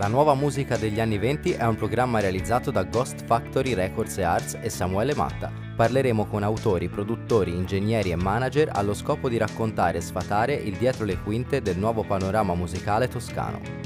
La nuova musica degli anni 20 è un programma realizzato da Ghost Factory Records e Arts e Samuele Matta. Parleremo con autori, produttori, ingegneri e manager allo scopo di raccontare e sfatare il dietro le quinte del nuovo panorama musicale toscano.